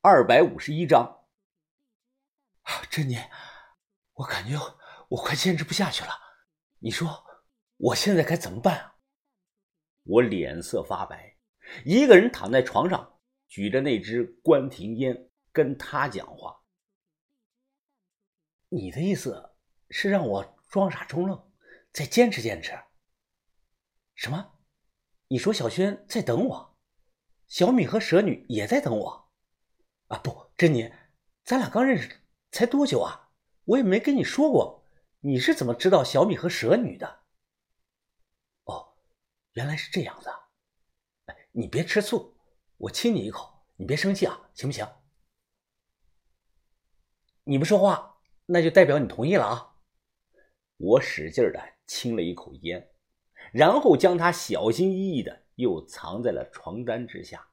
二百五十一章。珍妮，我感觉我快坚持不下去了。你说我现在该怎么办啊？我脸色发白，一个人躺在床上，举着那只关停烟，跟他讲话。你的意思是让我装傻充愣，再坚持坚持？什么？你说小轩在等我，小米和蛇女也在等我？啊，不，珍妮，咱俩刚认识才多久啊？我也没跟你说过，你是怎么知道小米和蛇女的？哦，原来是这样子。哎，你别吃醋，我亲你一口，你别生气啊，行不行？你不说话，那就代表你同意了啊。我使劲的亲了一口烟。然后将它小心翼翼的又藏在了床单之下。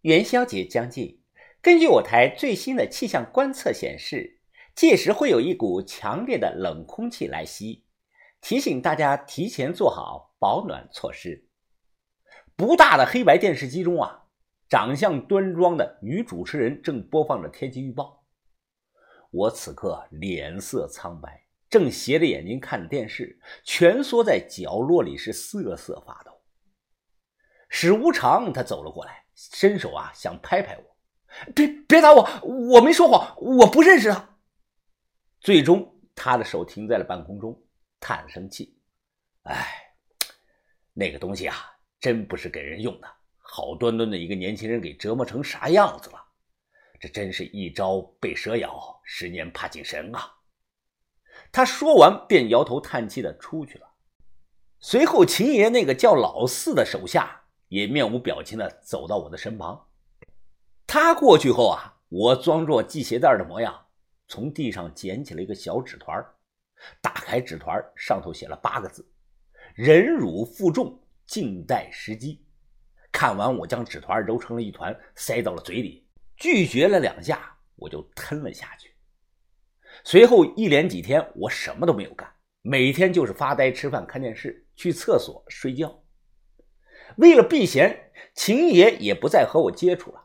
元宵节将近，根据我台最新的气象观测显示，届时会有一股强烈的冷空气来袭，提醒大家提前做好保暖措施。不大的黑白电视机中啊，长相端庄的女主持人正播放着天气预报。我此刻脸色苍白。正斜着眼睛看着电视，蜷缩在角落里是瑟瑟发抖。史无常他走了过来，伸手啊想拍拍我，别别打我，我没说谎，我不认识他。最终他的手停在了半空中，叹了声气：“哎，那个东西啊，真不是给人用的，好端端的一个年轻人给折磨成啥样子了？这真是一朝被蛇咬，十年怕井绳啊！”他说完，便摇头叹气的出去了。随后，秦爷那个叫老四的手下也面无表情的走到我的身旁。他过去后啊，我装作系鞋带的模样，从地上捡起了一个小纸团打开纸团上头写了八个字：“忍辱负重，静待时机。”看完，我将纸团揉成了一团，塞到了嘴里，咀嚼了两下，我就吞了下去。随后一连几天，我什么都没有干，每天就是发呆、吃饭、看电视、去厕所、睡觉。为了避嫌，秦爷也不再和我接触了。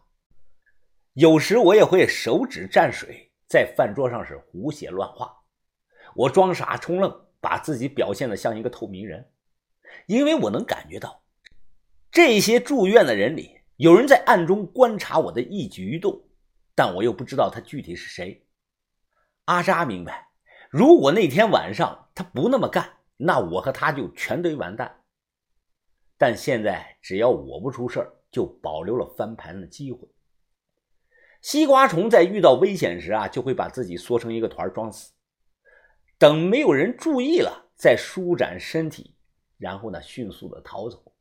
有时我也会手指蘸水，在饭桌上是胡写乱画。我装傻充愣，把自己表现的像一个透明人，因为我能感觉到，这些住院的人里，有人在暗中观察我的一举一动，但我又不知道他具体是谁。阿扎明白，如果那天晚上他不那么干，那我和他就全得完蛋。但现在只要我不出事就保留了翻盘的机会。西瓜虫在遇到危险时啊，就会把自己缩成一个团装死，等没有人注意了，再舒展身体，然后呢，迅速的逃走。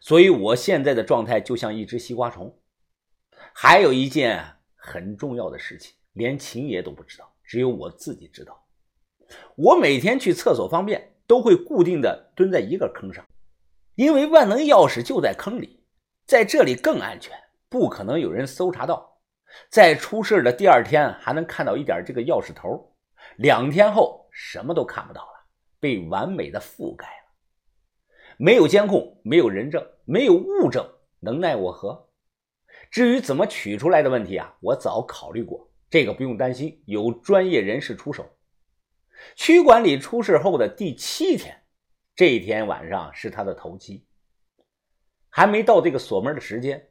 所以我现在的状态就像一只西瓜虫。还有一件很重要的事情，连秦爷都不知道。只有我自己知道，我每天去厕所方便都会固定的蹲在一个坑上，因为万能钥匙就在坑里，在这里更安全，不可能有人搜查到。在出事的第二天还能看到一点这个钥匙头，两天后什么都看不到了，被完美的覆盖了。没有监控，没有人证，没有物证，能奈我何？至于怎么取出来的问题啊，我早考虑过。这个不用担心，有专业人士出手。区管里出事后的第七天，这一天晚上是他的头七，还没到这个锁门的时间，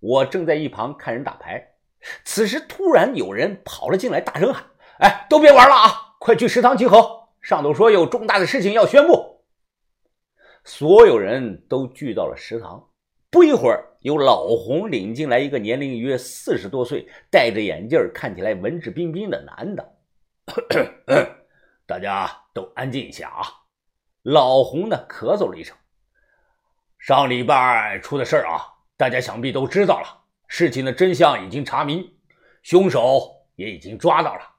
我正在一旁看人打牌。此时突然有人跑了进来，大声喊：“哎，都别玩了啊，快去食堂集合！上头说有重大的事情要宣布。”所有人都聚到了食堂。不一会儿。由老洪领进来一个年龄约四十多岁、戴着眼镜、看起来文质彬彬的男的。大家都安静一下啊！老洪呢，咳嗽了一声。上礼拜出的事儿啊，大家想必都知道了。事情的真相已经查明，凶手也已经抓到了。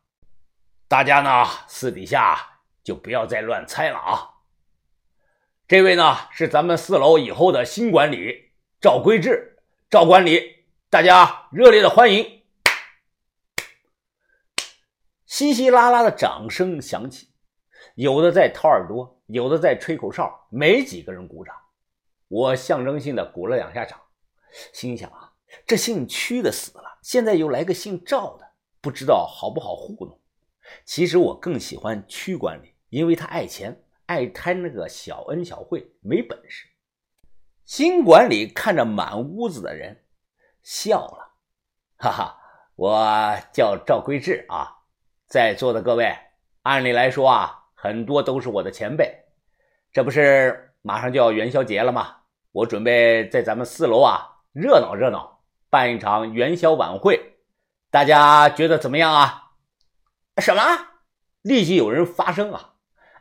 大家呢，私底下就不要再乱猜了啊！这位呢，是咱们四楼以后的新管理。赵规志，赵管理，大家热烈的欢迎！稀稀拉拉的掌声响起，有的在掏耳朵，有的在吹口哨，没几个人鼓掌。我象征性的鼓了两下掌，心想啊，这姓屈的死了，现在又来个姓赵的，不知道好不好糊弄。其实我更喜欢区管理，因为他爱钱，爱贪那个小恩小惠，没本事。新管理看着满屋子的人，笑了，哈哈，我叫赵归志啊，在座的各位，按理来说啊，很多都是我的前辈。这不是马上就要元宵节了吗？我准备在咱们四楼啊热闹热闹，办一场元宵晚会，大家觉得怎么样啊？什么？立即有人发声啊！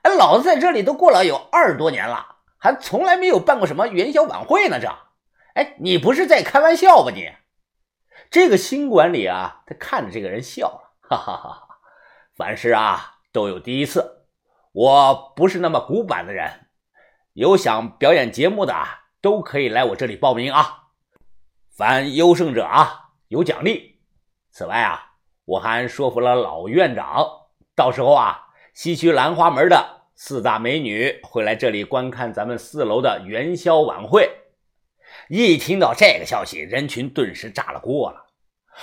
哎，老子在这里都过了有二十多年了，还从来没有办过什么元宵晚会呢。这，哎，你不是在开玩笑吧？你这个新管理啊，他看着这个人笑了，哈哈哈！凡事啊都有第一次，我不是那么古板的人，有想表演节目的。都可以来我这里报名啊！凡优胜者啊有奖励。此外啊，我还说服了老院长，到时候啊，西区兰花门的四大美女会来这里观看咱们四楼的元宵晚会。一听到这个消息，人群顿时炸了锅了。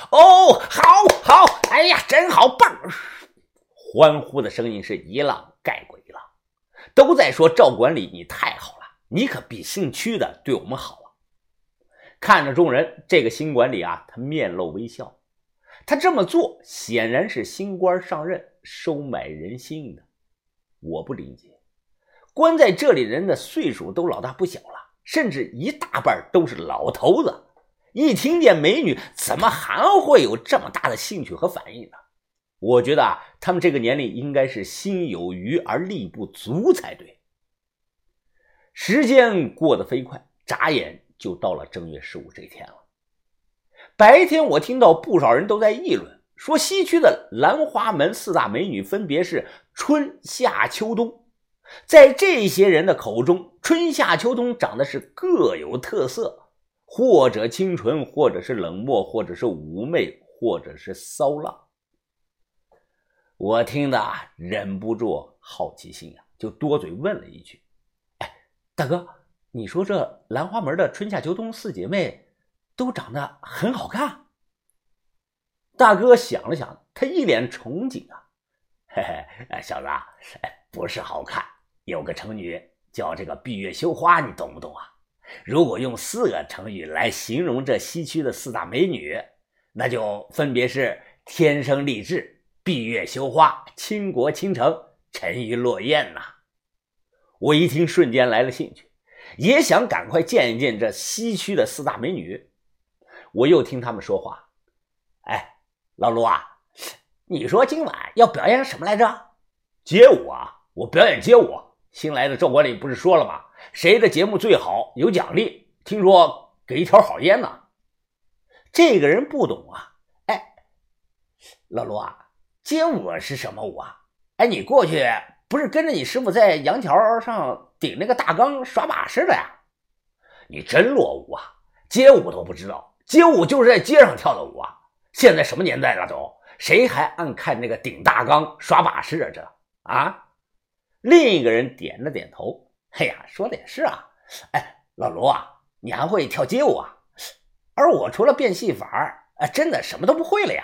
哦，好，好，哎呀，真好，棒！欢呼的声音是一浪盖过一浪，都在说赵管理你太好了。你可比姓屈的对我们好啊！看着众人，这个新管理啊，他面露微笑。他这么做显然是新官上任，收买人心的。我不理解，关在这里人的岁数都老大不小了，甚至一大半都是老头子。一听见美女，怎么还会有这么大的兴趣和反应呢？我觉得啊，他们这个年龄应该是心有余而力不足才对。时间过得飞快，眨眼就到了正月十五这天了。白天我听到不少人都在议论，说西区的兰花门四大美女分别是春夏秋冬。在这些人的口中，春夏秋冬长得是各有特色，或者清纯，或者是冷漠，或者是妩媚，或者是骚浪。我听的忍不住好奇心啊，就多嘴问了一句。哎大哥，你说这兰花门的春夏秋冬四姐妹都长得很好看。大哥想了想，他一脸憧憬啊，嘿嘿，小子，不是好看，有个成语叫这个“闭月羞花”，你懂不懂啊？如果用四个成语来形容这西区的四大美女，那就分别是“天生丽质”“闭月羞花”“倾国倾城”“沉鱼落雁”呐。我一听，瞬间来了兴趣，也想赶快见一见这西区的四大美女。我又听他们说话：“哎，老卢啊，你说今晚要表演什么来着？街舞啊！我表演街舞。新来的赵管理不是说了吗？谁的节目最好有奖励？听说给一条好烟呢。这个人不懂啊！哎，老卢啊，街舞是什么舞啊？哎，你过去。”不是跟着你师傅在杨桥上顶那个大缸耍把式的呀？你真落伍啊！街舞都不知道，街舞就是在街上跳的舞啊！现在什么年代了都，谁还爱看那个顶大缸耍把式啊？这啊？另一个人点了点头。哎呀，说的也是啊！哎，老卢啊，你还会跳街舞啊？而我除了变戏法，哎，真的什么都不会了呀！